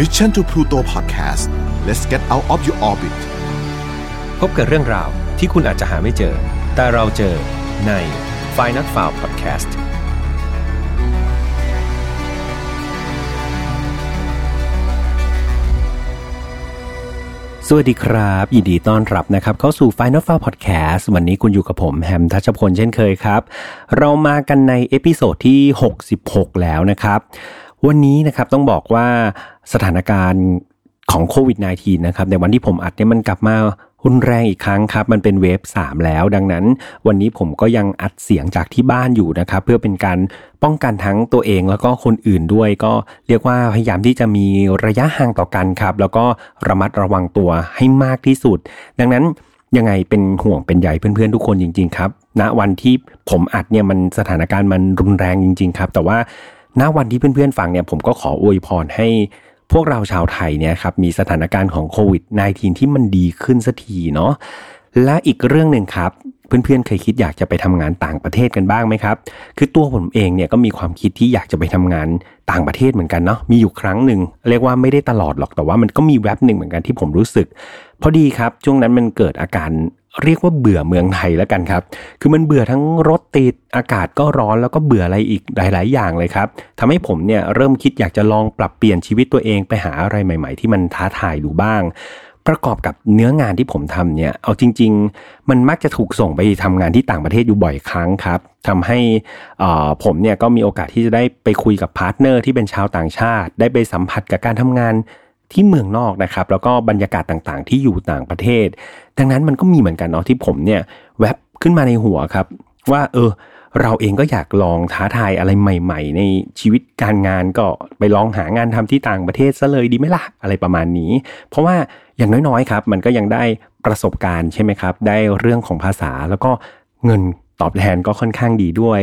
Mission to Pluto Podcast let's get out of your orbit พบกับเรื่องราวที่คุณอาจจะหาไม่เจอ แต่เราเจอใน f i n a l f i l e Podcast สวัสดีครับ ยินดีต้อนรับนะครับ เข้าสู่ Final f i l e Podcast วันนี้คุณอยู่กับผมแฮมทัชพลเช่นเคยครับ เรามากันใน episode ที่ 66 แล้วนะครับ วันนี้นะครับต้องบอกว่าสถานการณ์ของโควิด -19 นะครับในวันที่ผมอัดเนี่ยมันกลับมารุนแรงอีกครั้งครับ มันเป็นเวฟ3 แล้ว ดังนั้น วันนี้ผมก็ยังอัดเสียงจากที่บ้านอยู่นะครับ เพื่อเป็นการป้องกันทั้งตัวเองแล้วก็คนอื่นด้วย ก็เรียกว่าพยายามที่จะมีระยะห่างต่อกันครับ แล้วก็ระมัดระวังตัวให้มากที่สุด ดังนั้นยังไงเป็นห่วงเป็นใหญ่เพื่อนๆทุกคนจริง ๆ ครับณวันที่ผมอัดเนี่ยมันสถานการณ์มันรุนแรงจริง ๆ ครับ แต่ว่า ณวันที่เพื่อนๆฟังเนี่ยผมก็ขออวยพรให้พวกเราชาวไทยเนี่ยครับมีสถานการณ์ของโควิด -19 ที่มันดีขึ้นสักทีเนาะและอีกเรื่องหนึ่งครับ เพื่อนๆเคยคิดอยากจะไปทำงานต่างประเทศกันบ้างไหมครับ คือตัวผมเองเนี่ยก็มีความคิดที่อยากจะไปทำงานต่างประเทศเหมือนกันเนาะมีอยู่ครั้งหนึ่งเรียกว่าไม่ได้ตลอดหรอกแต่ว่ามันก็มีแว็บหนึ่งเหมือนกันที่ผมรู้สึก พอดีครับช่วงนั้นมันเกิดอาการ เรียกว่าเบื่อเมืองไทยแล้วกันครับ คือมันเบื่อทั้งรถติดอากาศก็ร้อนแล้วก็เบื่ออะไรอีกหลาย ๆ อย่างเลยครับทำให้ผมเนี่ยเริ่มคิดอยากจะลองปรับเปลี่ยนชีวิตตัวเองไปหาอะไรใหม่ ๆ ที่มันท้าทายดูบ้าง ประกอบกับเนื้องานที่ผมทำเนี่ย เอาจริง ๆ มันมักจะถูกส่งไปทำงานที่ต่างประเทศอยู่บ่อยครั้งครับทำให้ผมเนี่ยก็มีโอกาสที่จะได้ไปคุยกับ partner ที่เป็นชาวต่างชาติ ได้ไปสัมผัสกับการทำงาน ที่เมืองนอกนะครับแล้วก็บรรยากาศต่างๆ ที่อยู่ต่างประเทศ ดังนั้นมันก็มีเหมือนกันเนาะที่ผมเนี่ยแวบขึ้นมาในหัวครับ ว่าเออเราเองก็อยากลองท้าทายอะไรใหม่ ๆ ในชีวิตการงานก็ไปลองหางานทำที่ต่างประเทศซะเลยดีไหมล่ะอะไรประมาณนี้ เพราะว่าอย่างน้อยๆครับ มันก็ยังได้ประสบการณ์ใช่ไหมครับ ได้เรื่องของภาษาแล้วก็เงินตอบแทนก็ค่อนข้างดีด้วย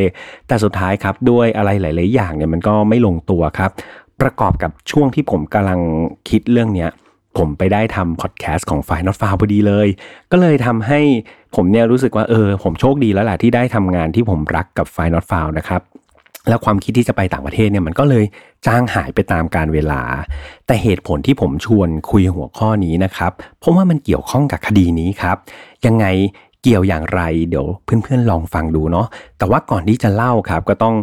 แต่สุดท้ายครับด้วยอะไรหลาย ๆ อย่างเนี่ยมันก็ไม่ลงตัวครับ ประกอบกับช่วงที่ผมกำลังคิดเรื่องเนี้ยผมไปได้ทำพอดแคสต์ของ f i นอตฟาวพอดีเลย ก็เลยทำให้ผมเนี่ยรู้สึกว่าเออ ผมโชคดีแล้วแหละที่ได้ทำงานที่ผมรักกับ f i นอตฟาวนะครับ แล้วความคิดที่จะไปต่างประเทศเนี่ยมันก็เลยจางหายไปตามการเวลา แต่เหตุผลที่ผมชวนคุยหัวข้อนี้นะครับ เพราะว่ามันเกี่ยวข้องกับคดีนี้ครับ ยังไงเกี่ยวอย่างไร เดี๋ยวเพื่อนๆลองฟังดูเนาะแต่ว่าก่อนที่จะเล่าครับก็ต้อง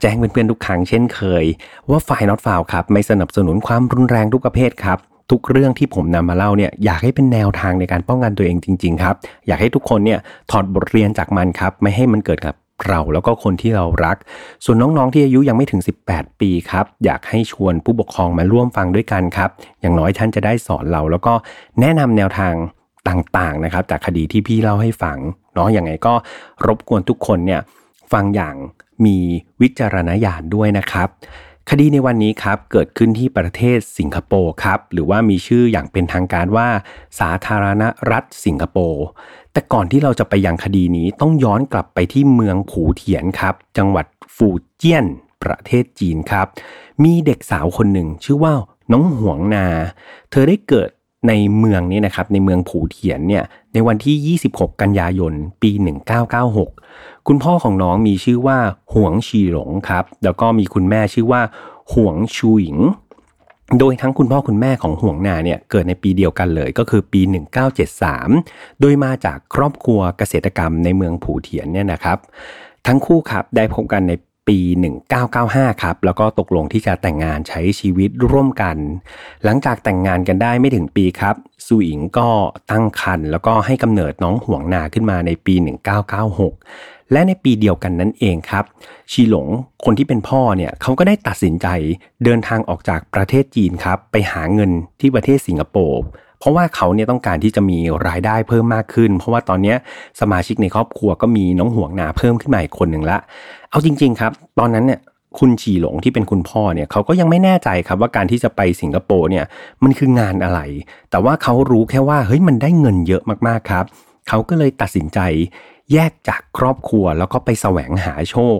แจ้งเพื่อนๆทุกครั้งเช่นเคย ว่าฝ่ายน็อตฟาวครับไม่สนับสนุนความรุนแรงทุกประเภทครับทุกเรื่องที่ผมนำมาเล่าเนี่ยอยากให้เป็นแนวทางในการป้องกันตัวเองจริง ๆ ครับ อยากให้ทุกคนเนี่ยถอดบทเรียนจากมันครับ ไม่ให้มันเกิดกับเราแล้วก็คนที่เรารัก ส่วนน้องๆที่อายุยังไม่ถึง 18 ปีครับ อยากให้ชวนผู้ปกครองมาร่วมฟังด้วยกันครับ อย่างน้อยท่านจะได้สอนเรา แล้วก็แนะนำแนวทางต่างๆนะครับ จากคดีที่พี่เล่าให้ฟังเนาะอย่างไงก็รบกวนทุกคนเนี่ยฟังอย่าง มีวิจารณญาณด้วยนะครับ คดีในวันนี้ครับเกิดขึ้นที่ประเทศสิงคโปร์ครับ หรือว่ามีชื่ออย่างเป็นทางการว่า สาธารณรัฐสิงคโปร์แต่ก่อนที่เราจะไปยังคดีนี้ต้องย้อนกลับไปที่เมืองผูเถียนครับ จังหวัดฟูเจียน ประเทศจีนครับ มีเด็กสาวคนหนึ่งชื่อว่าน้องหวงนา เธอได้เกิด ในเมืองนี้นะครับในเมืองผูเถียนเนี่ยในวันที่ 26 กันยายน ปี 1996 คุณพ่อของน้องมีชื่อว่าหวงชีหลงครับ แล้วก็มีคุณแม่ชื่อว่าหวงชูหญิง โดยทั้งคุณพ่อคุณแม่ของห่วงนาเนี่ยเกิดในปีเดียวกันเลยก็คือปี 1973 โดยมาจากครอบครัวเกษตรกรรมในเมืองผูเถียนเนี่ยนะครับ ทั้งคู่ครับได้พบกันใน ปี 1995 ครับ แล้วก็ตกลงที่จะแต่งงานใช้ชีวิตร่วมกัน หลังจากแต่งงานกันได้ไม่ถึงปีครับซูอิงก็ตั้งครรภ์แล้วก็ให้กำเนิดน้องห่วงนาขึ้นมาในปี 1996 และในปีเดียวกันนั้นเองครับ ชีหลงคนที่เป็นพ่อเนี่ยเขาก็ได้ตัดสินใจเดินทางออกจากประเทศจีนครับ ไปหาเงินที่ประเทศสิงคโปร์ ราะว่าเขาเนี่ยต้องการที่จะมีรายได้เพิ่มมากขึ้น เพราะว่าตอนนี้สมาชิกในครอบครัวก็มีน้องห่วงนาเพิ่มขึ้นมาอีกคนหนึ่งละ เอาจริง ๆ ครับ ตอนนั้นเนี่ยคุณฉีหลงที่เป็นคุณพ่อเนี่ยเขาก็ยังไม่แน่ใจครับว่าการที่จะไปสิงคโปร์เนี่ยมันคืองานอะไร แต่ว่าเขารู้แค่ว่าเฮ้ยมันได้เงินเยอะมากๆครับ เขาก็เลยตัดสินใจแยกจากครอบครัวแล้วก็ไปแสวงหาโชค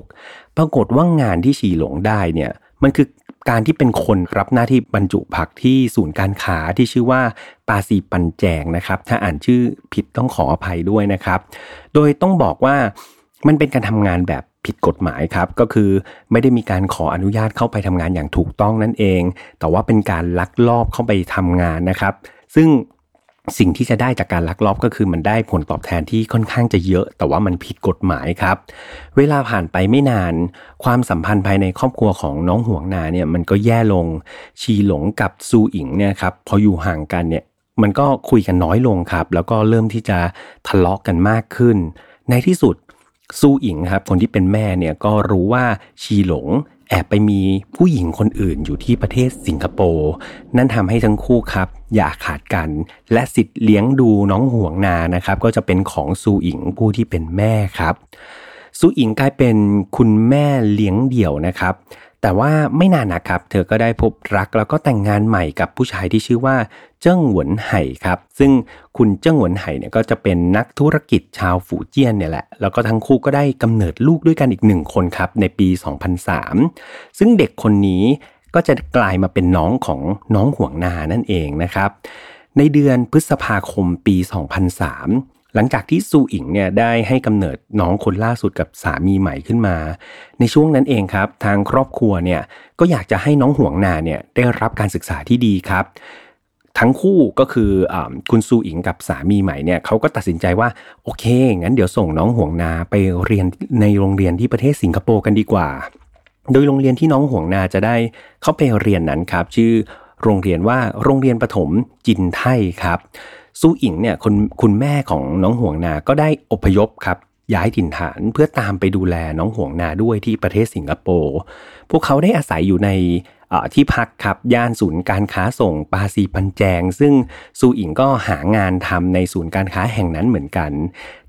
ปรากฏว่างานที่ฉีหลงได้เนี่ยมันคือ การที่เป็นคนรับหน้าที่บรรจุผักที่ศูนย์การค้าที่ชื่อว่าปาซีปันแจงนะครับ ถ้าอ่านชื่อผิดต้องขออภัยด้วยนะครับ โดยต้องบอกว่ามันเป็นการทำงานแบบผิดกฎหมายครับ ก็คือไม่ได้มีการขออนุญาตเข้าไปทำงานอย่างถูกต้องนั่นเอง แต่ว่าเป็นการลักลอบเข้าไปทำงานนะครับ ซึ่ง สิ่งที่จะได้จากการลักลอบก็คือมันได้ผลตอบแทนที่ค่อนข้างจะเยอะ แต่ว่ามันผิดกฎหมายครับ เวลาผ่านไปไม่นาน ความสัมพันธ์ภายในครอบครัวของน้องห่วงนาเนี่ยมันก็แย่ลง ชีหลงกับซูอิงเนี่ยครับพออยู่ห่างกันเนี่ยมันก็คุยกันน้อยลงครับ แล้วก็เริ่มที่จะทะเลาะกกันมากขึ้น ในที่สุดซูอิงครับคนที่เป็นแม่เนี่ยก็รู้ว่าชีหลง แอบไปมีผู้หญิงคนอื่นอยู่ที่ประเทศสิงคโปร์นั่นทำให้ทั้งคู่ครับ อย่าขาดกัน และสิทธิ์เลี้ยงดูน้องห่วงนานะครับ ก็จะเป็นของซูอิงผู้ที่เป็นแม่ครับซูอิงกลายเป็นคุณแม่เลี้ยงเดี่ยวนะครับ แต่ว่าไม่นานนะครับ เธอก็ได้พบรักแล้วก็แต่งงานใหม่กับผู้ชายที่ชื่อว่าเจิ้งหวนไห่ครับ ซึ่งคุณเจิ้งหวนไห่เนี่ยก็จะเป็นนักธุรกิจชาวฝูเจี้ยนเนี่ยแหละ แล้วก็ทั้งคู่ก็ได้กำเนิดลูกด้วยกันอีกหนึ่งคนครับในปี 2003 ซึ่งเด็กคนนี้ก็จะกลายมาเป็นน้องของน้องห่วงนานั่นเองนะครับ ในเดือนพฤษภาคมปี 2003 หลังจากที่ซูอิงเนี่ยได้ให้กำเนิดน้องคนล่าสุดกับสามีใหม่ขึ้นมา ในช่วงนั้นเองครับ ทางครอบครัวเนี่ยก็อยากจะให้น้องห่วงนาเนี่ยได้รับการศึกษาที่ดีครับ ทั้งคู่ก็คืออคุณซูอิงกับสามีใหม่เนี่ยเขาก็ตัดสินใจว่าโอเคงั้นเดี๋ยวส่งน้องห่วงนาไปเรียนในโรงเรียนที่ประเทศสิงคโปร์กันดีกว่า โดยโรงเรียนที่น้องห่วงนาจะได้เข้าไปเรียนนั้นครับ ชื่อโรงเรียนว่าโรงเรียนประถมจินไทครับ ซูอิงเนี่ยคุณคุณแม่ของน้องห่วงนา ก็ได้อพยพครับย้ายถิ่นฐานเพื่อตามไปดูแลน้องห่วงนาด้วยที่ประเทศสิงคโปร์ พวกเขาได้อาศัยอยู่ในที่พักครับย่านศูนย์การค้าส่งปาซีปันแจง ซึ่งซูอิงก็หางานทำในศูนย์การค้าแห่งนั้นเหมือนกัน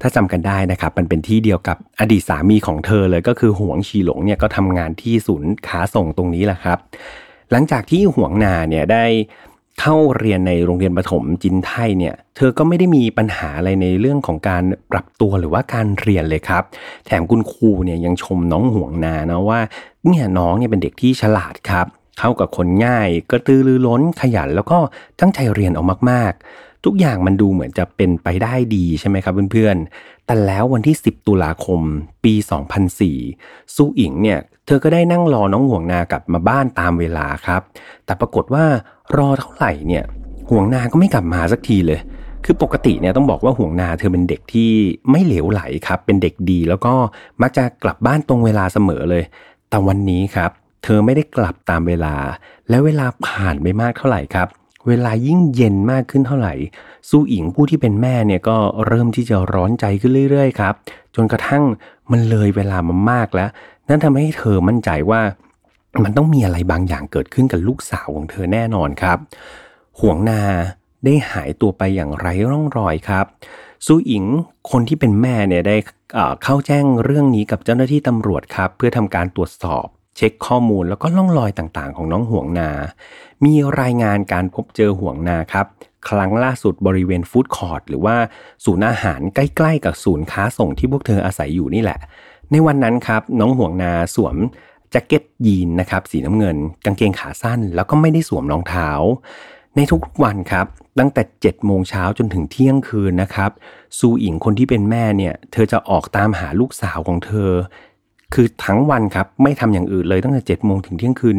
ถ้าจำกันได้นะครับ มันเป็นที่เดียวกับอดีตสามีของเธอเลยก็คือหวงชีหลงเนี่ยก็ทำงานที่ศูนย์ค้าส่งตรงนี้แหละครับ หลังจากที่หวงนาเนี่ยได้ เข้าเรียนในโรงเรียนประถมจินไทยเนี่ย เธอก็ไม่ได้มีปัญหาอะไรในเรื่องของการปรับตัวหรือว่าการเรียนเลยครับ แถมคุณครูเนี่ยยังชมน้องห่วงนานะว่าเนี่ยน้องเนี่ยเป็นเด็กที่ฉลาดครับ เข้ากับคนง่าย กระตือรือร้นขยันแล้วก็ตั้งใจเรียนออกมากๆ ทุกอย่างมันดูเหมือนจะเป็นไปได้ดีใช่ไหมครับเพื่อนๆ แต่แล้ววันที่ 10 ตุลาคม ปี 2004สู้อิงเนี่ยเธอก็ได้นั่งรอน้องห่วงนากลับมาบ้านตามเวลาครับ แต่ปรากฏว่า รอเท่าไหร่เนี่ย ห่วงนาก็ไม่กลับมาสักทีเลย คือปกติเนี่ยต้องบอกว่าห่วงนาเธอเป็นเด็กที่ไม่เหลวไหลครับ เป็นเด็กดีแล้วก็มักจะกลับบ้านตรงเวลาเสมอเลย แต่วันนี้ครับ เธอไม่ได้กลับตามเวลา และเวลาผ่านไปมากเท่าไหร่ครับเวลายิ่งเย็นมากขึ้นเท่าไหร่ สู้อิงผู้ที่เป็นแม่เนี่ยก็เริ่มที่จะร้อนใจขึ้นเรื่อยๆครับ จนกระทั่งมันเลยเวลามามากแล้ว นั่นทำให้เธอมั่นใจว่า มันต้องมีอะไรบางอย่างเกิดขึ้นกับลูกสาวของเธอแน่นอนครับ ห่วงนาได้หายตัวไปอย่างไร้ร่องรอยครับซูอิงคนที่เป็นแม่เนี่ยได้เข้าแจ้งเรื่องนี้กับเจ้าหน้าที่ตำรวจครับ เพื่อทำการตรวจสอบ เช็คข้อมูลแล้วก็ล่องรอยต่างๆ ของน้องห่วงนา มีรายงานการพบเจอห่วงนาครับ ครั้งล่าสุดบริเวณฟู้ดคอร์ทหรือว่าศูนย์อาหารใกล้ๆ กับศูนย์ค้าส่งที่พวกเธออาศัยอยู่นี่แหละ ในวันนั้นครับน้องห่วงนาสวม แจ็คเก็ตยีนนะครับสีน้ำเงิน กางเกงขาสั้น แล้วก็ไม่ได้สวมรองเท้า ในทุกวันครับ ตั้งแต่7จ็ดโมงเช้าจนถึงเที่ยงคืนนะครับ ซูอิงคนที่เป็นแม่เนี่ย เธอจะออกตามหาลูกสาวของเธอ คือทั้งวันครับไม่ทำอย่างอื่นเลยตั้งแต่7จ็ดโมงถึงเที่ยงคืน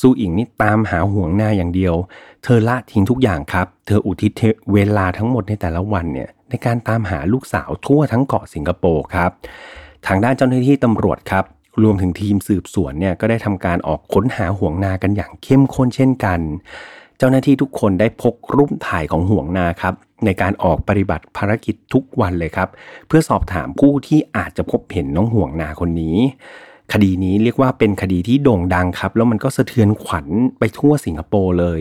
ซูอิงนี่ตามหาห่วงหน้าอย่างเดียว เธอละทิ้งทุกอย่างครับ เธออุทิศเวลาทั้งหมดในแต่ละวันเนี่ยในการตามหาลูกสาวทั่วทั้งเกาะสิงคโปร์ครับ ทางด้านเจ้าหน้าที่ตำรวจครับ รวมถึงทีมสืบสวนเนี่ยก็ได้ทำการออกค้นหาห่วงนากันอย่างเข้มข้นเช่นกัน เจ้าหน้าที่ทุกคนได้พกรูปถ่ายของห่วงนาครับ ในการออกปฏิบัติภารกิจทุกวันเลยครับ เพื่อสอบถามผู้ที่อาจจะพบเห็นน้องห่วงนาคนนี้ คดีนี้เรียกว่าเป็นคดีที่โด่งดังครับ แล้วมันก็สะเทือนขวัญไปทั่วสิงคโปร์เลย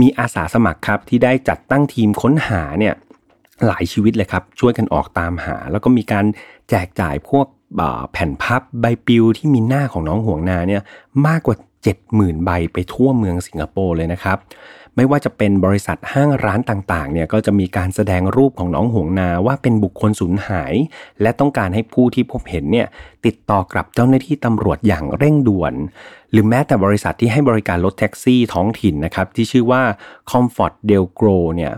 มีอาสาสมัครครับที่ได้จัดตั้งทีมค้นหาเนี่ยหลายชีวิตเลยครับ ช่วยกันออกตามหา แล้วก็มีการแจกจ่ายพวก แผ่นพับใบปลิวที่มีหน้าของน้องห่วงนาเนี่ยมากกว่า 70,000 ใบไปทั่วเมืองสิงคโปร์เลยนะครับ ไม่ว่าจะเป็นบริษัทห้างร้านต่างๆเนี่ยก็จะมีการแสดงรูปของน้องห่วงนาว่าเป็นบุคคลสูญหาย และต้องการให้ผู้ที่พบเห็นเนี่ยติดต่อกลับเจ้าหน้าที่ตำรวจอย่างเร่งด่วน หรือแม้แต่บริษัทที่ให้บริการรถแท็กซี่ท้องถิ่นนะครับที่ชื่อว่า Comfort Del Gro เนี่ย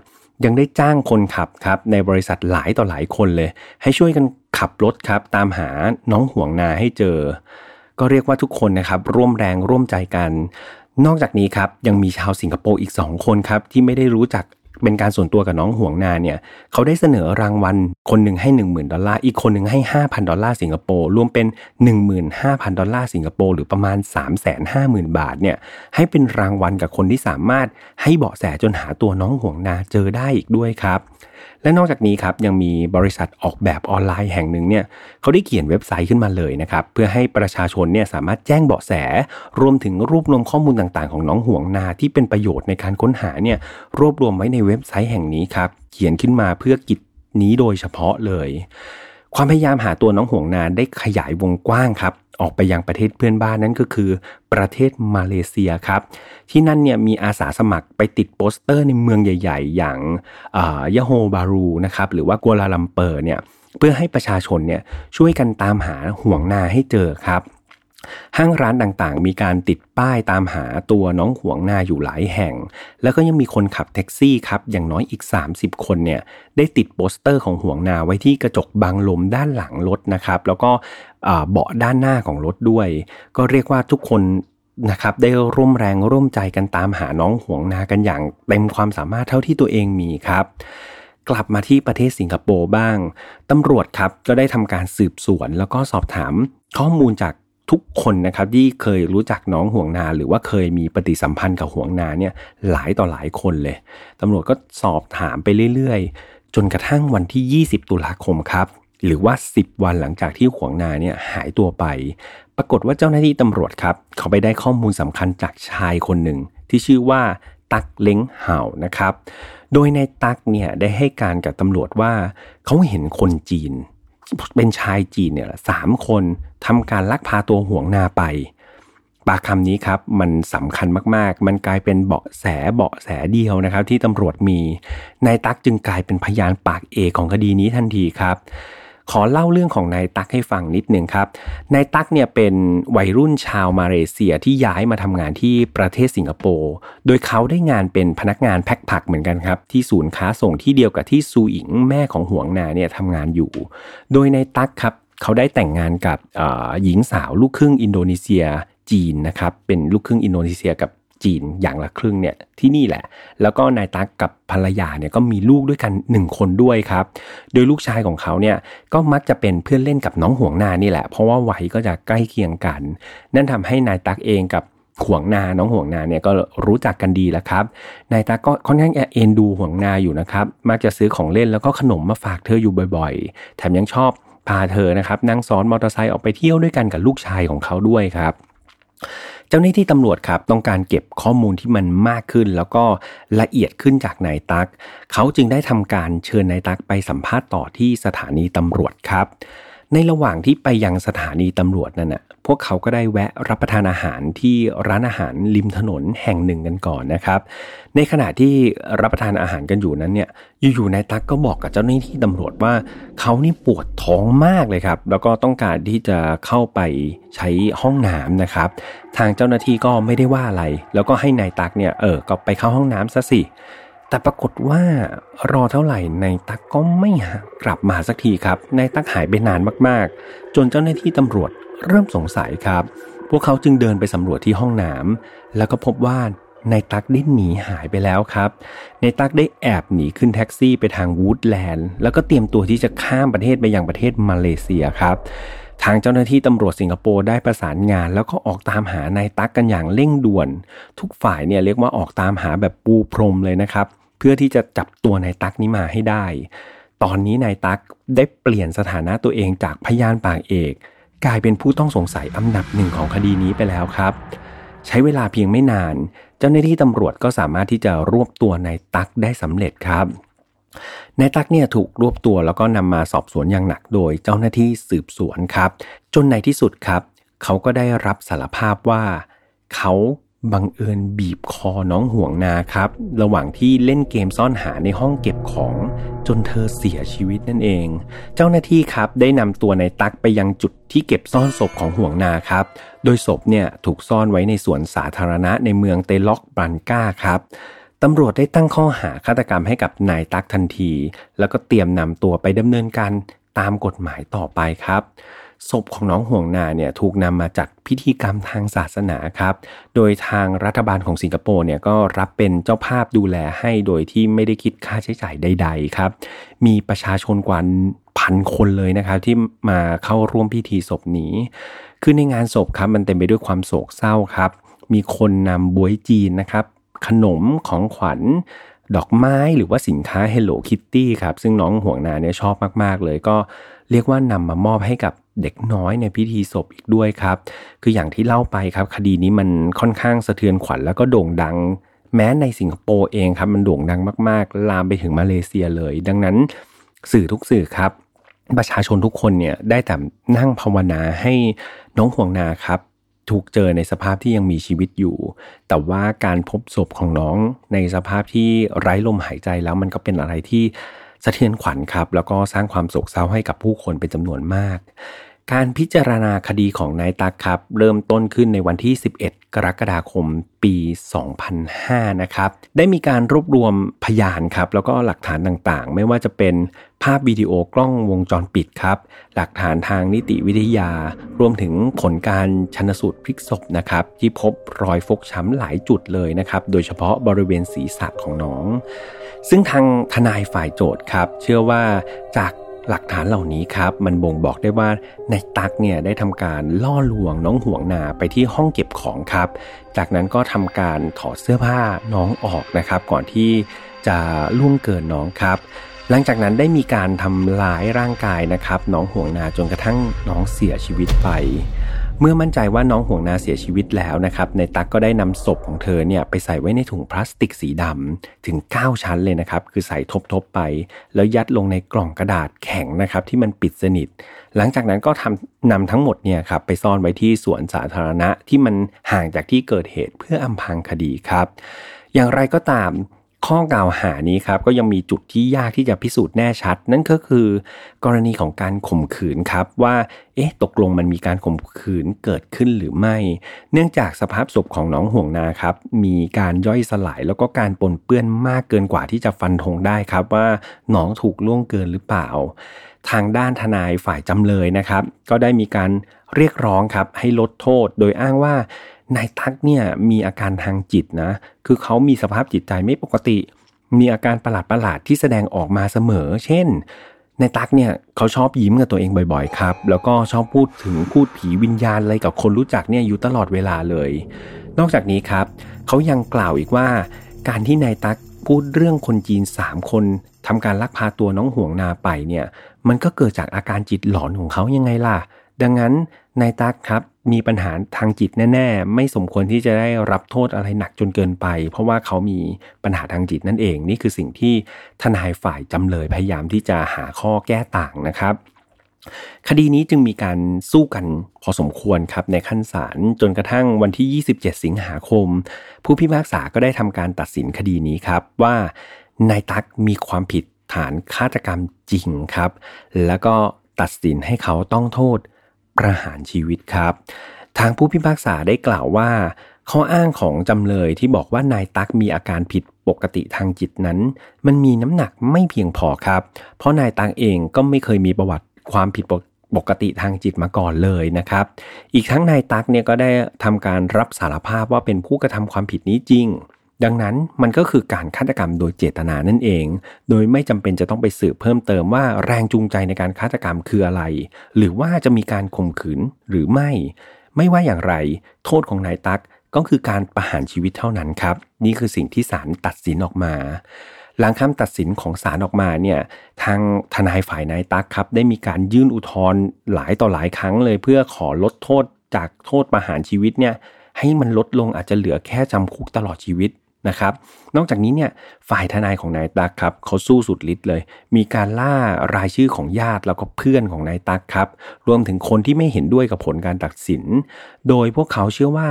ยังได้จ้างคนขับครับในบริษัทหลายต่อหลายคนเลย ให้ช่วยกันขับรถครับ ตามหาน้องห่วงนาให้เจอ ก็เรียกว่าทุกคนนะครับ ร่วมแรงร่วมใจกัน นอกจากนี้ครับยังมีชาวสิงคโปร์อีก 2 คนครับที่ไม่ได้รู้จัก เป็นการส่วนตัวกับน้องห่วงนาเนี่ยเขาได้เสนอรางวัลคนหนึ่งให้ 10,000 ดอลลาร์ อีกคนหนึ่งให้ 5,000 ดอลลาร์สิงคโปร์รวมเป็น 15,000 ดอลลาร์สิงคโปร์หรือประมาณ 350,000 บาทเนี่ยให้เป็นรางวัลกับคนที่สามารถให้เบาะแสจนหาตัวน้องห่วงนาเจอได้อีกด้วยครับ และนอกจากนี้ครับยังมีบริษัทออกแบบออนไลน์แห่งหนึ่งเนี่ยเขาได้เขียนเว็บไซต์ขึ้นมาเลยนะครับเพื่อให้ประชาชนเนี่ยสามารถแจ้งเบาะแส รวมถึงรวบรวมข้อมูลต่างๆ ของน้องห่วงนาที่เป็นประโยชน์ในการค้นหาเนี่ยรวบรวมไว้ในเว็บไซต์แห่งนี้ครับ เขียนขึ้นมาเพื่อกิจนี้โดยเฉพาะเลย ความพยายามหาตัวน้องห่วงนาได้ขยายวงกว้างครับ ออกไปยังประเทศเพื่อนบ้านนั่นก็คือ ประเทศมาเลเซียครับ ที่นั่นเนี่ยมีอาสาสมัครไปติดโปสเตอร์ในเมืองใหญ่ ๆ อย่างยะโฮบารูนะครับหรือว่ากัวลาลัมเปอร์เนี่ยเพื่อให้ประชาชนเนี่ยช่วยกันตามหาห่วงนาให้เจอครับ ห้างร้านต่างๆ มีการติดป้ายตามหาตัวน้องห่วงนาอยู่หลายแห่ง แล้วก็ยังมีคนขับแท็กซี่ครับ อย่างน้อยอีก 30 คนเนี่ย ได้ติดโปสเตอร์ของห่วงนาไว้ที่กระจกบังลมด้านหลังรถนะครับ แล้วก็เบาะด้านหน้าของรถด้วย ก็เรียกว่าทุกคนนะครับได้ร่วมแรงร่วมใจกันตามหาน้องห่วงนากันอย่างเต็มความสามารถเท่าที่ตัวเองมีครับกลับมาที่ประเทศสิงคโปร์บ้าง ตำรวจครับก็ได้ทำการสืบสวนแล้วก็สอบถามข้อมูลจาก ทุกคนนะครับที่เคยรู้จักน้องห่วงนา หรือว่าเคยมีปฏิสัมพันธ์กับห่วงนาเนี่ยหลายต่อหลายคนเลยตำรวจก็สอบถามไปเรื่อยๆ จนกระทั่งวันที่ 20 ตุลาคมครับ หรือว่า 10 วันหลังจากที่ห่วงนาเนี่ยหายตัวไป ปรากฏว่าเจ้าหน้าที่ตำรวจครับ เขาไปได้ข้อมูลสำคัญจากชายคนหนึ่งที่ชื่อว่าตักเล้งเห่านะครับ โดยในตักเนี่ยได้ให้การกับตำรวจว่าเขาเห็นคนจีน เป็นชายจีนเนี่ยสามคนทำการลักพาตัวห่วงนาไป ปากคำนี้ครับมันสำคัญมากๆ มันกลายเป็นเบาะแสเบาะแสเดียวนะครับ ที่ตำรวจมีนายตั๊กจึงกลายเป็นพยานปากเอกของคดีนี้ทันทีครับ ขอเล่าเรื่องของนายตั๊กให้ฟังนิดหนึ่งครับ นายตั๊กเนี่ยเป็นวัยรุ่นชาวมาเลเซียที่ย้ายมาทำงานที่ประเทศสิงคโปร์ โดยเขาได้งานเป็นพนักงานแพ็คผักเหมือนกันครับ ที่ศูนย์ค้าส่งที่เดียวกับที่ซูอิงแม่ของห่วงนาเนี่ยทำงานอยู่ โดยนายตั๊กครับเขาได้แต่งงานกับหญิงสาวลูกครึ่งอินโดนีเซียจีนนะครับ เป็นลูกครึ่งอินโดนีเซียกับ จีนอย่างละครึ่งเนี่ยที่นี่แหละ แล้วก็นายตั๊กกับภรรยาเนี่ยก็มีลูกด้วยกัน 1 คนด้วยครับ โดยลูกชายของเขาเนี่ยก็มักจะเป็นเพื่อนเล่นกับน้องห่วงนานี่แหละ เพราะว่าวัยก็จะใกล้เคียงกัน นั่นทำให้นายตั๊กเองกับห่วงนา น้องห่วงนาเนี่ยก็รู้จักกันดีแล้วครับ นายตาก็ค่อนข้างเอ็นดูห่วงนาอยู่นะครับ มักจะซื้อของเล่นแล้วก็ขนมมาฝากเธออยู่บ่อยๆ แถมยังชอบพาเธอนะครับนั่งซ้อนมอเตอร์ไซค์ออกไปเที่ยวด้วยกันกับลูกชายของเขาด้วยครับ จ้าหน้าที่ตำรวจครับต้องการเก็บข้อมูลที่มันมากขึ้น แล้วก็ละเอียดขึ้นจากนายตักเขาจึงได้ทำการเชิญนายตักไปสัมภาษณ์ต่อที่สถานีตำรวจครับ ในระหว่างที่ไปยังสถานีตำรวจนั่นน่ะ พวกเขาก็ได้แวะรับประทานอาหารที่ร้านอาหารริมถนนแห่งหนึ่งกันก่อนนะครับ ในขณะที่รับประทานอาหารกันอยู่นั้นเนี่ย อยู่ๆนายตั๊กก็บอกกับเจ้าหน้าที่ตำรวจว่าเขานี่ปวดท้องมากเลยครับ แล้วก็ต้องการที่จะเข้าไปใช้ห้องน้ำนะครับ ทางเจ้าหน้าที่ก็ไม่ได้ว่าอะไร แล้วก็ให้นายตั๊กเนี่ยเออก็ไปเข้าห้องน้ำซะสิ แต่ปรากฏว่ารอเท่าไหร่ในตักก็ไม่กลับมาสักทีครับในตักหายไปนานมากๆ จนเจ้าหน้าที่ตำรวจเริ่มสงสัยครับ พวกเขาจึงเดินไปสำรวจที่ห้องน้ำแล้วก็พบว่าในตักได้หนีหายไปแล้วครับในตักได้แอบหนีขึ้นแท็กซี่ไปทางวูดแลนด์ แล้วก็เตรียมตัวที่จะข้ามประเทศไปยังประเทศมาเลเซียครับ ทางเจ้าหน้าที่ตำรวจสิงคโปร์ได้ประสานงาน แล้วก็ออกตามหานายตักกันอย่างเร่งด่วน ทุกฝ่ายเนี่ยเรียกว่าออกตามหาแบบปูพรมเลยนะครับ พื่อที่จะจับตัวนายตักนี้มาให้ได้ ตอนนี้นายตักได้เปลี่ยนสถานะตัวเองจากพยานปากเอก กลายเป็นผู้ต้องสงสัยอันดับหนึ่งของคดีนี้ไปแล้วครับ ใช้เวลาเพียงไม่นาน เจ้าหน้าที่ตำรวจก็สามารถที่จะรวบตัวนายตักได้สำเร็จครับนายตักเนี่ยถูกรวบตัวแล้วก็นำมาสอบสวนอย่างหนักโดยเจ้าหน้าที่สืบสวนครับ จนในที่สุดครับ เขาก็ได้รับสารภาพว่า เขา บังเอิญบีบคอน้องห่วงนาครับ ระหว่างที่เล่นเกมซ่อนหาในห้องเก็บของจนเธอเสียชีวิตนั่นเอง เจ้าหน้าที่ครับได้นำตัวในตักไปยังจุดที่เก็บซ่อนศพของห่วงนาครับ โดยศพเนี่ยถูกซ่อนไว้ในสวนสาธารณะในเมืองเตล็อกบันก้าครับตำรวจได้ตั้งข้อหาฆาตกรรมให้กับนายตักทันที แล้วก็เตรียมนำตัวไปดำเนินการตามกฎหมายต่อไปครับ ศพของน้องห่วงนาเนี่ยถูกนำมาจัดพิธีกรรมทางศาสนาครับ โดยทางรัฐบาลของสิงคโปร์เนี่ยก็รับเป็นเจ้าภาพดูแลให้โดยที่ไม่ได้คิดค่าใช้จ่ายใด ๆ ครับ มีประชาชนกว่าพันคนเลยนะครับที่มาเข้าร่วมพิธีศพนี้ คือในงานศพครับมันเต็มไปด้วยความโศกเศร้าครับ มีคนนำบวยจีนนะครับ ขนมของขวัญดอกไม้หรือว่าสินค้า Hello Kitty ครับ ซึ่งน้องห่วงนาเนี่ยชอบมาก ๆ เลยก็เรียกว่านำมามอบให้กับ เด็กน้อยในพิธีศพอีกด้วยครับ คืออย่างที่เล่าไปครับ คดีนี้มันค่อนข้างสะเทือนขวัญแล้วก็โด่งดัง แม้ในสิงคโปร์เองครับ มันโด่งดังมากๆ ลามไปถึงมาเลเซียเลย ดังนั้นสื่อทุกสื่อครับ ประชาชนทุกคนเนี่ยได้แต่นั่งภาวนาให้น้องห่วงนาครับถูกเจอในสภาพที่ยังมีชีวิตอยู่ แต่ว่าการพบศพของน้องในสภาพที่ไร้ลมหายใจแล้วมันก็เป็นอะไรที่ สะเทือนขวัญครับ แล้วก็สร้างความโศกเศร้าให้กับผู้คนเป็นจำนวนมาก การพิจารณาคดีของนายตักครับ เริ่มต้นขึ้นในวันที่ 11 กรกฎาคมปี 2005 นะครับ ได้มีการรวบรวมพยานครับ แล้วก็หลักฐานต่างๆ ไม่ว่าจะเป็นภาพวิดีโอกล้องวงจรปิดครับ หลักฐานทางนิติวิทยา รวมถึงผลการชนสูตรพลิกศพนะครับ ที่พบรอยฟกช้ำหลายจุดเลยนะครับ โดยเฉพาะบริเวณศีรษะของน้อง ซึ่งทางทนายฝ่ายโจทย์ครับ เชื่อว่าจากหลักฐานเหล่านี้ครับ มันบ่งบอกได้ว่าในตักเนี่ยได้ทำการล่อลวงน้องห่วงนาไปที่ห้องเก็บของครับ จากนั้นก็ทำการถอดเสื้อผ้าน้องออกนะครับ ก่อนที่จะล่วงเกินน้องครับ หลังจากนั้นได้มีการทำลายร่างกายนะครับ น้องห่วงนาจนกระทั่งน้องเสียชีวิตไป เมื่อมั่นใจว่าน้องห่วงนาเสียชีวิตแล้วนะครับในตั๊กก็ได้นำศพของเธอเนี่ยไปใส่ไว้ในถุงพลาสติกสีดำถึง 9 ชั้นเลยนะครับ คือใส่ทบๆไป แล้วยัดลงในกล่องกระดาษแข็งนะครับที่มันปิดสนิท หลังจากนั้นก็ทำนำทั้งหมดเนี่ยครับไปซ่อนไว้ที่สวนสาธารณะที่มันห่างจากที่เกิดเหตุเพื่ออำพางคดีครับ อย่างไรก็ตาม ข้อกล่าวหานี้ครับก็ยังมีจุดที่ยากที่จะพิสูจน์แน่ชัด นั่นก็คือ กรณีของการข่มขืนครับว่าเอ๊ะตกลงมันมีการข่มขืนเกิดขึ้นหรือไม่ เนื่องจากสภาพศพของน้องห่วงนาครับมีการย่อยสลายแล้วก็การปนเปื้อนมากเกินกว่าที่จะฟันธงได้ครับว่าน้องถูกล่วงเกินหรือเปล่า ทางด้านทนายฝ่ายจำเลยนะครับ ก็ได้มีการเรียกร้องครับให้ลดโทษโดยอ้างว่า นายทักเนี่ยมีอาการทางจิตนะ คือเขามีสภาพจิตใจไม่ปกติ มีอาการประหลาดประหลาดที่แสดงออกมาเสมอ เช่นในตักเนี่ยเขาชอบยิ้มกับตัวเองบ่อยๆครับ แล้วก็ชอบพูดถึงพูดผีวิญญาณอะไรกับคนรู้จักเนี่ยอยู่ตลอดเวลาเลย นอกจากนี้ครับเขายังกล่าวอีกว่า การที่นายตักพูดเรื่องคนจีน 3 คนทำการลักพาตัวน้องห่วงนาไปเนี่ย มันก็เกิดจากอาการจิตหลอนของเขายังไงล่ะ ดังนั้นนายตักครับมีปัญหาทางจิตแน่ ๆ ไม่สมควรที่จะได้รับโทษอะไรหนักจนเกินไป เพราะว่าเขามีปัญหาทางจิตนั่นเอง นี่คือสิ่งที่ทนายฝ่ายจำเลยพยายามที่จะหาข้อแก้ต่างนะครับคดีนี้จึงมีการสู้กันพอสมควรครับในขั้นศาลจนกระทั่งวันที่ 27 สิงหาคม ผู้พิพากษาก็ได้ทำการตัดสินคดีนี้ครับว่านายตั๊กมีความผิดฐานฆาตกรรมจริงครับ แล้วก็ตัดสินให้เขาต้องโทษ ประหารชีวิตครับ ทางผู้พิพากษาได้กล่าวว่า ข้ออ้างของจำเลยที่บอกว่านายตั๊กมีอาการผิดปกติทางจิตนั้น มันมีน้ำหนักไม่เพียงพอครับ เพราะนายตั๊กเองก็ไม่เคยมีประวัติความผิดปกติทางจิตมาก่อนเลยนะครับ อีกทั้งนายตั๊กเนี่ยก็ได้ทำการรับสารภาพว่าเป็นผู้กระทำความผิดนี้จริง ดังนั้นมันก็คือการฆาตกรรมโดยเจตนานั่นเอง โดยไม่จำเป็นจะต้องไปสืบเพิ่มเติมว่าแรงจูงใจในการฆาตกรรมคืออะไร หรือว่าจะมีการข่มขืนหรือไม่ ไม่ว่าอย่างไร โทษของนายตักก็คือการประหารชีวิตเท่านั้นครับ นี่คือสิ่งที่ศาลตัดสินออกมา หลังคำตัดสินของศาลออกมาเนี่ยทางทนายฝ่ายนายตักครับ ได้มีการยื่นอุทธรณ์หลายต่อหลายครั้งเลย เพื่อขอลดโทษจากโทษประหารชีวิตเนี่ยให้มันลดลงอาจจะเหลือแค่จำคุกตลอดชีวิต นะครับ นอกจากนี้เนี่ยฝ่ายทนายของนายตักครับเขาสู้สุดฤทธิ์เลย มีการล่ารายชื่อของญาติแล้วก็เพื่อนของนายตักครับ รวมถึงคนที่ไม่เห็นด้วยกับผลการตัดสิน โดยพวกเขาเชื่อว่า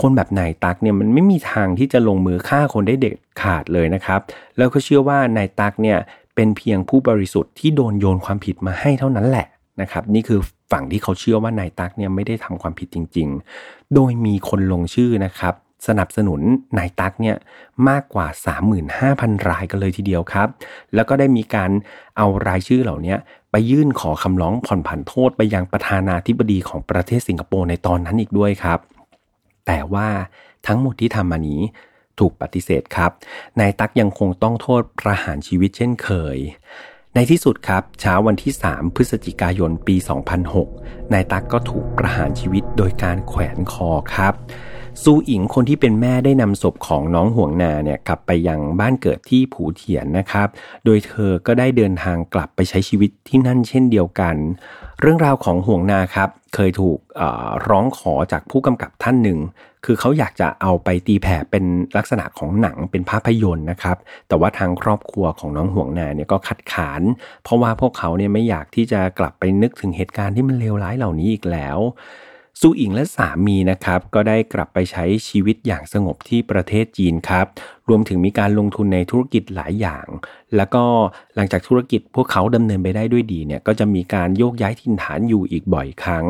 คนแบบนายตักเนี่ยมันไม่มีทางที่จะลงมือฆ่าคนได้เด็ดขาดเลยนะครับ แล้วก็เชื่อว่านายตักเนี่ยเป็นเพียงผู้บริสุทธิ์ที่โดนโยนความผิดมาให้เท่านั้นแหละนะครับนี่คือฝั่งที่เขาเชื่อว่านายตักเนี่ยไม่ได้ทำความผิดจริง ๆ โดยมีคนลงชื่อนะครับ สนับสนุนนายตักเนี่ยมากกว่า 35,000 รายกันเลยทีเดียวครับ แล้วก็ได้มีการเอารายชื่อเหล่านี้ไปยื่นขอคำร้องผ่อนผันโทษไปยังประธานาธิบดีของประเทศสิงคโปร์ในตอนนั้นอีกด้วยครับ แต่ว่าทั้งหมดที่ทำมานี้ถูกปฏิเสธครับ นายตักยังคงต้องโทษประหารชีวิตเช่นเคย ในที่สุดครับเช้าวันที่ 3 พฤศจิกายนปี 2006 นายตักก็ถูกประหารชีวิตโดยการแขวนคอครับ ซูอิงคนที่เป็นแม่ได้นำศพของน้องห่วงนาเนี่ยกลับไปยังบ้านเกิดที่ผูเถียนนะครับ โดยเธอก็ได้เดินทางกลับไปใช้ชีวิตที่นั่นเช่นเดียวกัน เรื่องราวของห่วงนาครับ เคยถูกร้องขอจากผู้กำกับท่านหนึ่ง คือเขาอยากจะเอาไปตีแผ่เป็นลักษณะของหนังเป็นภาพยนตร์นะครับ แต่ว่าทางครอบครัวของน้องห่วงนาเนี่ยก็ขัดขาน เพราะว่าพวกเขาเนี่ยไม่อยากที่จะกลับไปนึกถึงเหตุการณ์ที่มันเลวร้ายเหล่านี้อีกแล้ว ซูอิงและสามีนะครับก็ได้กลับไปใช้ชีวิตอย่างสงบที่ประเทศจีนครับ รวมถึงมีการลงทุนในธุรกิจหลายอย่าง แล้วก็หลังจากธุรกิจพวกเขาดำเนินไปได้ด้วยดีเนี่ยก็จะมีการโยกย้ายถิ่นฐานอยู่อีกบ่อยครั้ง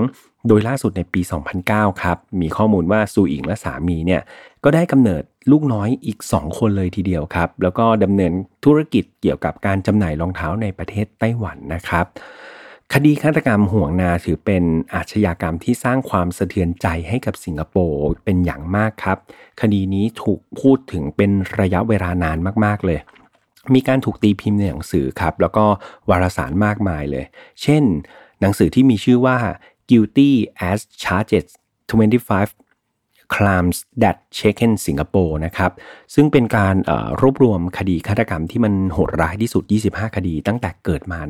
โดยล่าสุดในปี 2009 ครับ มีข้อมูลว่าซูอิงและสามีเนี่ยก็ได้กำเนิดลูกน้อยอีก 2 คนเลยทีเดียวครับ แล้วก็ดำเนินธุรกิจเกี่ยวกับการจำหน่ายรองเท้าในประเทศไต้หวันนะครับ คดีฆาตกรรมห่วงนาถือเป็นอาชญากรรมที่สร้างความสะเทือนใจให้กับสิงคโปร์เป็นอย่างมากครับ คดีนี้ถูกพูดถึงเป็นระยะเวลานานมากๆเลย มีการถูกตีพิมพ์ในหนังสือครับ แล้วก็วารสารมากมายเลย เช่น หนังสือที่มีชื่อว่า guilty as charged 25 crimes that shaken Singapore นะครับ ซึ่งเป็นการรวบรวมคดีฆาตกรรมที่มันโหดร้ายที่สุด 25 คดีตั้งแต่เกิดมา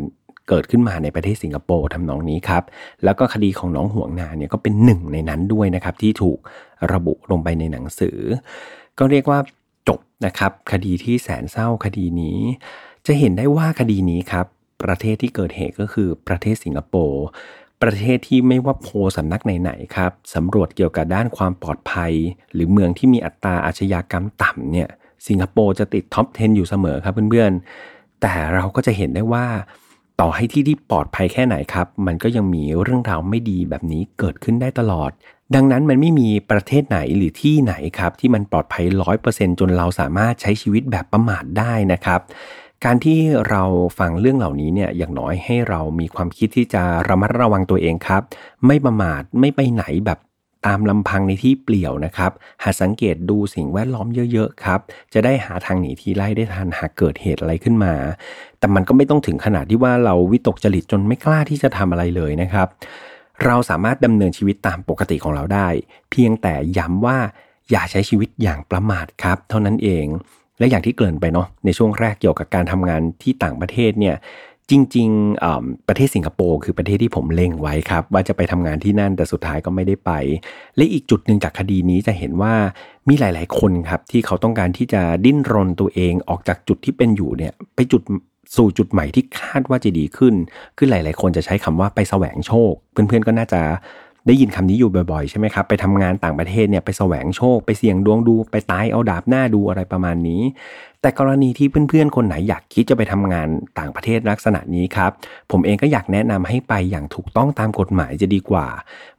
เกิดขึ้นมาในประเทศสิงคโปร์ทำนองนี้ครับ แล้วก็คดีของน้องห่วงนาเนี่ยก็เป็นหนึ่งในนั้นด้วยนะครับ ที่ถูกระบุลงไปในหนังสือ ก็เรียกว่าจบนะครับ คดีที่แสนเศร้าคดีนี้ จะเห็นได้ว่าคดีนี้ครับ ประเทศที่เกิดเหตุก็คือประเทศสิงคโปร์ประเทศที่ไม่ว่าโพสำนักไหนๆครับสำรวจเกี่ยวกับด้านความปลอดภัย หรือเมืองที่มีอัตราอาชญากรรมต่ำเนี่ยสิงคโปร์จะติดท็อป 10 อยู่เสมอครับเพื่อนๆแต่เราก็จะเห็นได้ว่า ต่อให้ที่ที่ปลอดภัยแค่ไหนครับ มันก็ยังมีเรื่องราวไม่ดีแบบนี้เกิดขึ้นได้ตลอด ดังนั้นมันไม่มีประเทศไหนหรือที่ไหนครับ ที่มันปลอดภัยร้อยเปอร์เซ็นจนเราสามารถใช้ชีวิตแบบประมาทได้นะครับ การที่เราฟังเรื่องเหล่านี้เนี่ยอย่างน้อยให้เรามีความคิดที่จะระมัดระวังตัวเองครับ ไม่ประมาทไม่ไปไหนแบบ ตามลำพังในที่เปลี่ยวนะครับ หาสังเกตดูสิ่งแวดล้อมเยอะๆครับ จะได้หาทางหนีทีไล่ได้ทันหากเกิดเหตุอะไรขึ้นมา แต่มันก็ไม่ต้องถึงขนาดที่ว่าเราวิตกจริตจนไม่กล้าที่จะทำอะไรเลยนะครับ เราสามารถดำเนินชีวิตตามปกติของเราได้ เพียงแต่ย้ำว่าอย่าใช้ชีวิตอย่างประมาทครับ เท่านั้นเองและอย่างที่เกริ่นไปเนาะในช่วงแรกเกี่ยวกับการทำงานที่ต่างประเทศเนี่ย จริงๆ ประเทศสิงคโปร์คือประเทศที่ผมเล็งไว้ครับ ว่าจะไปทำงานที่นั่นแต่สุดท้ายก็ไม่ได้ไป และอีกจุดหนึ่งจากคดีนี้จะเห็นว่ามีหลาย ๆ คนครับ ที่เขาต้องการที่จะดิ้นรนตัวเองออกจากจุดที่เป็นอยู่เนี่ยไปจุดสู่จุดใหม่ที่คาดว่าจะดีขึ้น คือหลาย ๆ คนจะใช้คำว่าไปแสวงโชค เพื่อน ๆ ก็น่าจะ ได้ยินคำนี้อยู่บ่อยๆใช่ไหมครับไปทำงานต่างประเทศเนี่ยไปแสวงโชค ไปเสี่ยงดวงดูไปตายเอาดาบหน้าดูอะไรประมาณนี้ แต่กรณีที่เพื่อนๆ คนไหนอยากคิดจะไปทำงานต่างประเทศลักษณะนี้ครับ ผมเองก็อยากแนะนำให้ไปอย่างถูกต้องตามกฎหมายจะดีกว่า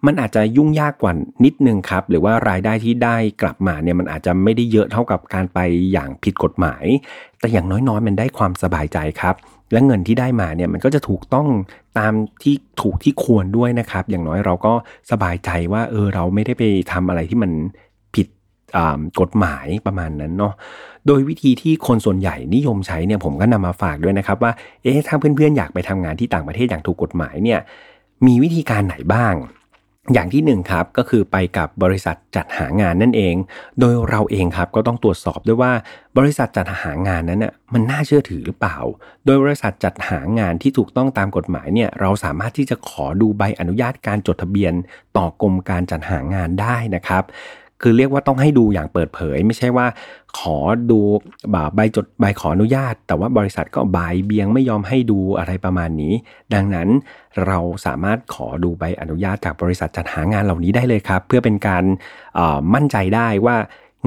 มันอาจจะยุ่งยากกว่านิดนึงครับ หรือว่ารายได้ที่ได้กลับมาเนี่ยมันอาจจะไม่ได้เยอะเท่ากับการไปอย่างผิดกฎหมาย แต่อย่างน้อยๆ มันได้ความสบายใจครับ และเงินที่ได้มาเนี่ยมันก็จะถูกต้องตามที่ถูกที่ควรด้วยนะครับ อย่างน้อยเราก็สบายใจว่าเออเราไม่ได้ไปทำอะไรที่มันผิดกฎหมายประมาณนั้นเนาะโดยวิธีที่คนส่วนใหญ่นิยมใช้เนี่ยผมก็นำมาฝากด้วยนะครับว่าเอ๊ะถ้าเพื่อนๆอยากไปทำงานที่ต่างประเทศอย่างถูกกฎหมายเนี่ยมีวิธีการไหนบ้าง อย่างที่หนึ่งครับก็คือไปกับบริษัทจัดหางานนั่นเอง โดยเราเองครับก็ต้องตรวจสอบด้วยว่าบริษัทจัดหางานนั้นน่ะมันน่าเชื่อถือหรือเปล่า โดยบริษัทจัดหางานที่ถูกต้องตามกฎหมายเนี่ยเราสามารถที่จะขอดูใบอนุญาตการจดทะเบียน ต่อกรมการจัดหางานได้นะครับ คือเรียกว่าต้องให้ดูอย่างเปิดเผย ไม่ใช่ว่าขอดูบใบจดใบขออนุญาต แต่ว่าบริษัทก็บายเบียงไม่ยอมให้ดูอะไรประมาณนี้ ดังนั้นเราสามารถขอดูใบอนุญาตจากบริษัทจัดหางานเหล่านี้ได้เลยครับ เพื่อเป็นการมั่นใจได้ว่า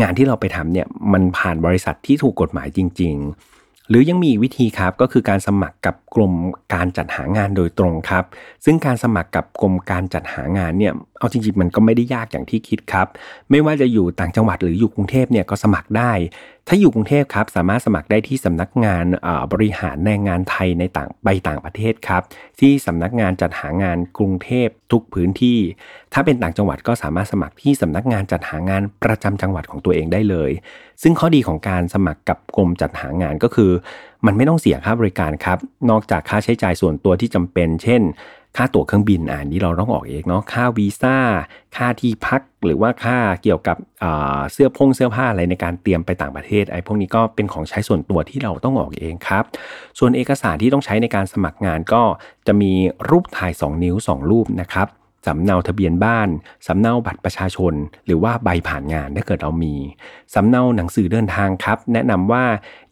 งานที่เราไปทำเนี่ยมันผ่านบริษัทที่ถูกกฎหมายจริง ๆหรือยังมีวิธีครับก็คือการสมัครกับกรมการจัดหางานโดยตรงครับ ซึ่งการสมัครกับกรมการจัดหางานเนี่ยเอาจริงๆมันก็ไม่ได้ยากอย่างที่คิดครับ ไม่ว่าจะอยู่ต่างจังหวัดหรืออยู่กรุงเทพเนี่ยก็สมัครได้ ถ้าอยู่กรุงเทพครับสามารถสมัครได้ที่สำนักงานบริหารแรงงานไทยในต่างไปต่างประเทศครับ ที่สำนักงานจัดหางานกรุงเทพทุกพื้นที่ ถ้าเป็นต่างจังหวัดก็สามารถสมัครที่สำนักงานจัดหางานประจำจังหวัดของตัวเองได้เลย ซึ่งข้อดีของการสมัครกับกรมจัดหางานก็คือ มันไม่ต้องเสียค่าบริการครับ นอกจากค่าใช้จ่ายส่วนตัวที่จำเป็น เช่น ค่าตั๋วเครื่องบินอ่านี้เราต้องออกเองเนาะค่าวีซ่า ค่าที่พักหรือว่าค่าเกี่ยวกับเสื้อพงเสื้อผ้าอะไรในการเตรียมไปต่างประเทศไอ้พวกนี้ก็เป็นของใช้ส่วนตัวที่เราต้องออกเองครับ ส่วนเอกสารที่ต้องใช้ในการสมัครงานก็จะมีรูปถ่าย 2 นิ้ว 2 รูปนะครับ สำเนาทะเบียนบ้าน สำเนาบัตรประชาชน หรือว่าใบผ่านงานถ้าเกิดเรามี สำเนาหนังสือเดินทางครับ แนะนำว่า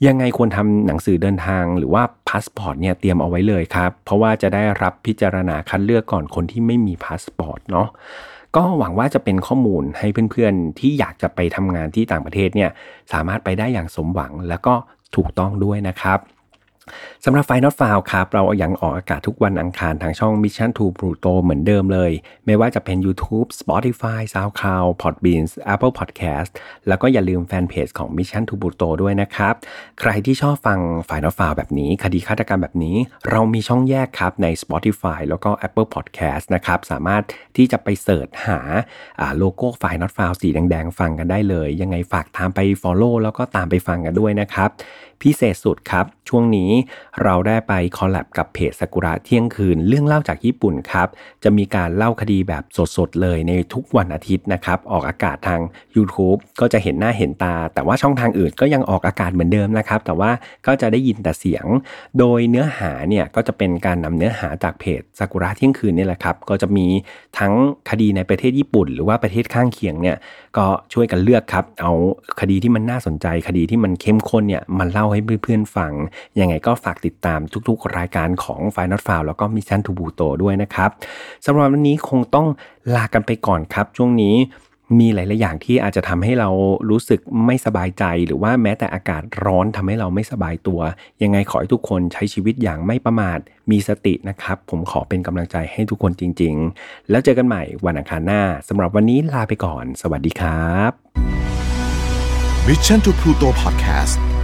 ยังไงควรทำหนังสือเดินทาง หรือว่าพาสปอร์ตเนี่ยเตรียมเอาไว้เลยครับ เพราะว่าจะได้รับพิจารณาคัดเลือกก่อนคนที่ไม่มีพาสปอร์ตเนาะก็หวังว่าจะเป็นข้อมูลให้เพื่อนๆ ที่อยากจะไปทำงานที่ต่างประเทศเนี่ยสามารถไปได้อย่างสมหวังแล้วก็ถูกต้องด้วยนะครับ สำหรับ Final File ครับ เรายังออกอากาศทุกวันอังคารทางช่อง Mission to Pluto เหมือนเดิมเลย ไม่ว่าจะเป็น YouTube Spotify SoundCloud Podbeans Apple Podcast แล้วก็อย่าลืมแฟนเพจของ Mission to Pluto ด้วยนะครับ ใครที่ชอบฟัง Final File แบบนี้ คดีฆาตกรรมแบบนี้ เรามีช่องแยกครับใน Spotify แล้วก็ Apple Podcast นะครับ สามารถที่จะไป search หาโลโก้ Final File สีแดงๆ ฟังกันได้เลย ยังไงฝากตามไป Follow แล้วก็ตามไปฟังกันด้วยนะครับ พิเศษสุดครับ ช่วงนี้เราได้ไปคอลแลบกับเพจสกุระเที่ยงคืน เรื่องเล่าจากญี่ปุ่นครับ จะมีการเล่าคดีแบบสดๆ เลยในทุกวันอาทิตย์นะครับ ออกอากาศทาง YouTube ก็จะเห็นหน้าเห็นตา แต่ว่าช่องทางอื่นก็ยังออกอากาศเหมือนเดิมนะครับ แต่ว่าก็จะได้ยินแต่เสียง โดยเนื้อหาเนี่ยก็จะเป็นการนำเนื้อหาจากเพจสกุระเที่ยงคืนนี่แหละครับ ก็จะมีทั้งคดีในประเทศญี่ปุ่น หรือว่าประเทศข้างเคียงเนี่ยก็ช่วยกันเลือกครับ เอาคดีที่มันน่าสนใจคดีที่มันเข้มข้นเนี่ยมาเล่าให้เพื่อนๆฟัง ยังไงก็ฝากติดตามทุกๆ รายการของ f i n a l f i l แล้วก็ Mission to Pluto ด้วยนะครับสำหรับวันนี้คงต้องลากันไปก่อนครับ ช่วงนี้มีหลาย ๆ อย่างที่อาจจะทำให้เรารู้สึกไม่สบายใจ หรือว่าแม้แต่อากาศร้อนทำให้เราไม่สบายตัว ยังไงขอให้ทุกคนใช้ชีวิตอย่างไม่ประมาท มีสตินะครับ ผมขอเป็นกำลังใจให้ทุกคนจริง ๆ แล้วเจอกันใหม่วันอังคารหน้าสำหรับวันนี้ลาไปก่อน สวัสดีครับ Mission to Pluto Podcast